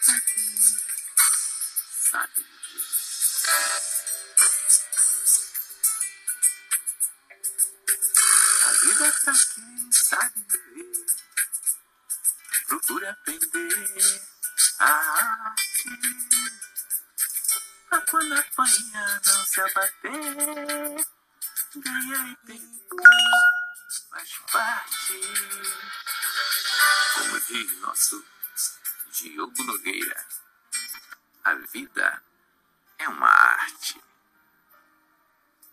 macaquinho sabem disso. A vida está aqui, sabe viver, procura aprender a arte. A quando apanhar, não se abater, ganhar e perder faz parte. Como diz nosso Diogo Nogueira, a vida é uma arte.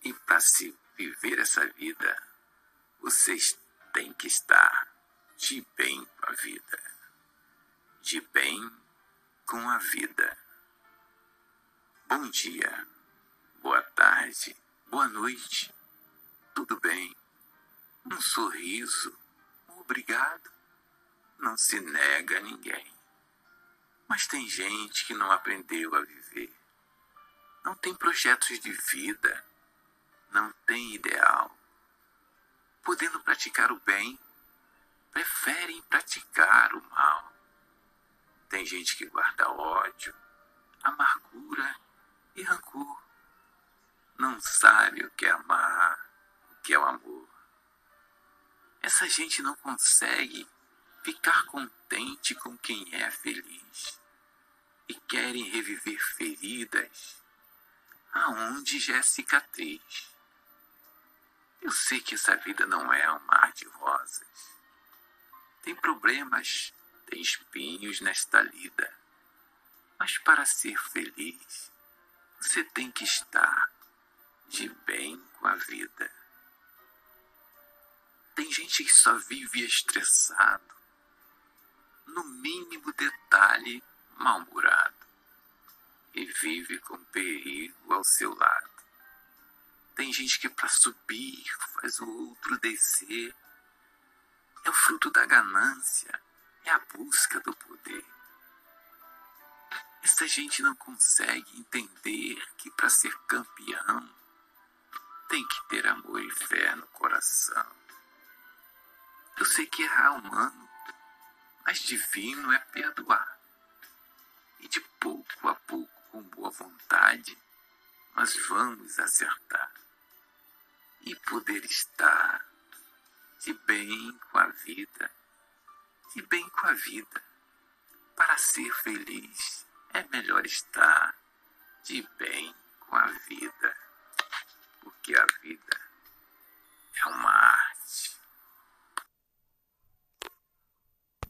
E para se viver essa vida, vocês têm que estar de bem com a vida. De bem com a vida. Bom dia, boa tarde, boa noite. Tudo bem? Um sorriso, obrigado, não se nega a ninguém. Mas tem gente que não aprendeu a viver. Não tem projetos de vida, não tem ideal. Podendo praticar o bem, preferem praticar o mal. Tem gente que guarda ódio, amargura e rancor. Não sabe o que é amar, o que é o amor. Essa gente não consegue ficar contente com quem é feliz e querem reviver feridas aonde já é cicatriz. Eu sei que essa vida não é um mar de rosas. Tem problemas, tem espinhos nesta lida. Mas para ser feliz, você tem que estar de bem com a vida. Tem gente que só vive estressado, no mínimo detalhe mal-humorado, e vive com perigo ao seu lado. Tem gente que para subir faz o outro descer. É o fruto da ganância, é a busca do poder. Essa gente não consegue entender que para ser campeão tem que ter amor e fé no coração. Eu sei que errar é humano, mas divino é perdoar. E de pouco a pouco, com boa vontade, nós vamos acertar e poder estar de bem com a vida, de bem com a vida. Para ser feliz é melhor estar de bem com a vida, porque a vida